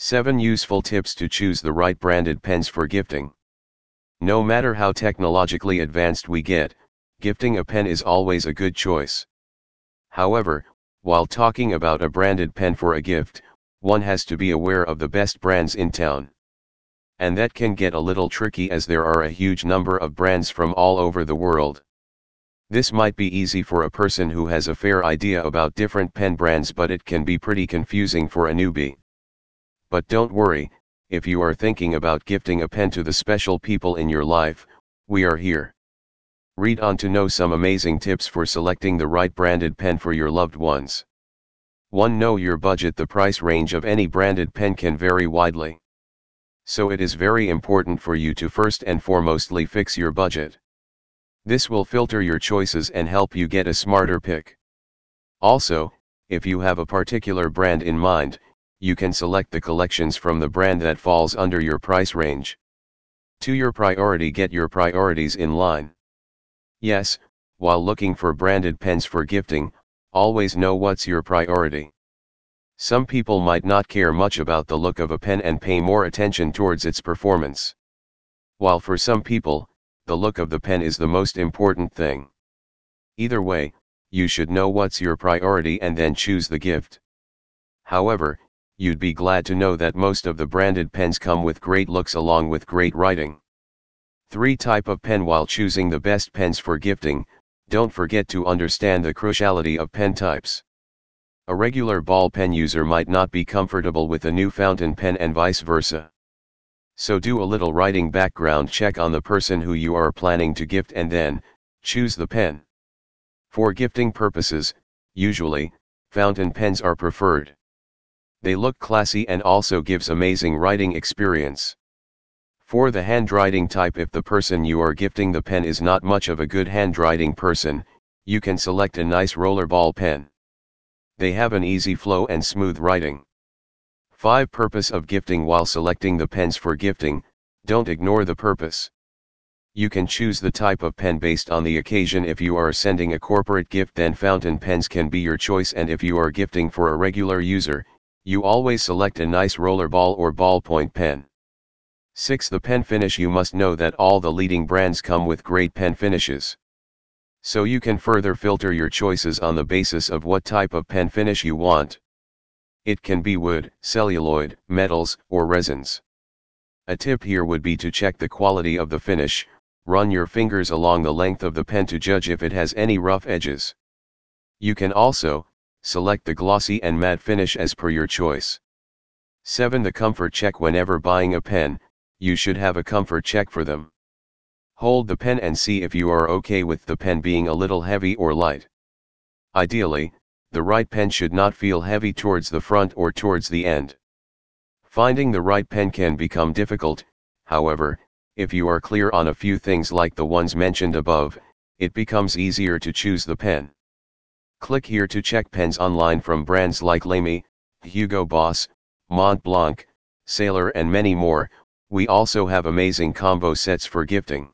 7 Useful Tips to Choose the Right Branded Pens for Gifting. No matter how technologically advanced we get, gifting a pen is always a good choice. However, while talking about a branded pen for a gift, one has to be aware of the best brands in town. And that can get a little tricky as there are a huge number of brands from all over the world. This might be easy for a person who has a fair idea about different pen brands but it can be pretty confusing for a newbie. But don't worry, if you are thinking about gifting a pen to the special people in your life, we are here. Read on to know some amazing tips for selecting the right branded pen for your loved ones. 1. Know your budget The price range of any branded pen can vary widely. So it is very important for you to first and foremostly fix your budget. This will filter your choices and help you get a smarter pick. Also, if you have a particular brand in mind, you can select the collections from the brand that falls under your price range. To your priority get your priorities in line. Yes, while looking for branded pens for gifting, always know what's your priority. Some people might not care much about the look of a pen and pay more attention towards its performance. While for some people, the look of the pen is the most important thing. Either way, you should know what's your priority and then choose the gift. However, you'd be glad to know that most of the branded pens come with great looks along with great writing. 3 Type of pen While choosing the best pens for gifting, don't forget to understand the cruciality of pen types. A regular ball pen user might not be comfortable with a new fountain pen and vice versa. So do a little writing background check on the person who you are planning to gift and then, choose the pen. For gifting purposes, usually, fountain pens are preferred. They look classy and also gives amazing writing experience. For the handwriting type if the person you are gifting the pen is not much of a good handwriting person, you can select a nice rollerball pen. They have an easy flow and smooth writing. 5. Purpose of gifting While selecting the pens for gifting, don't ignore the purpose. You can choose the type of pen based on the occasion if you are sending a corporate gift then fountain pens can be your choice and if you are gifting for a regular user, you always select a nice rollerball or ballpoint pen. 6. The pen finish You must know that all the leading brands come with great pen finishes. So you can further filter your choices on the basis of what type of pen finish you want. It can be wood, celluloid, metals, or resins. A tip here would be to check the quality of the finish, run your fingers along the length of the pen to judge if it has any rough edges. You can also, select the glossy and matte finish as per your choice. 7. The comfort check Whenever buying a pen, you should have a comfort check for them. Hold the pen and see if you are okay with the pen being a little heavy or light. Ideally, the right pen should not feel heavy towards the front or towards the end. Finding the right pen can become difficult, however, if you are clear on a few things like the ones mentioned above, it becomes easier to choose the pen. Click here to check pens online from brands like Lamy, Hugo Boss, Mont Blanc, Sailor and many more, we also have amazing combo sets for gifting.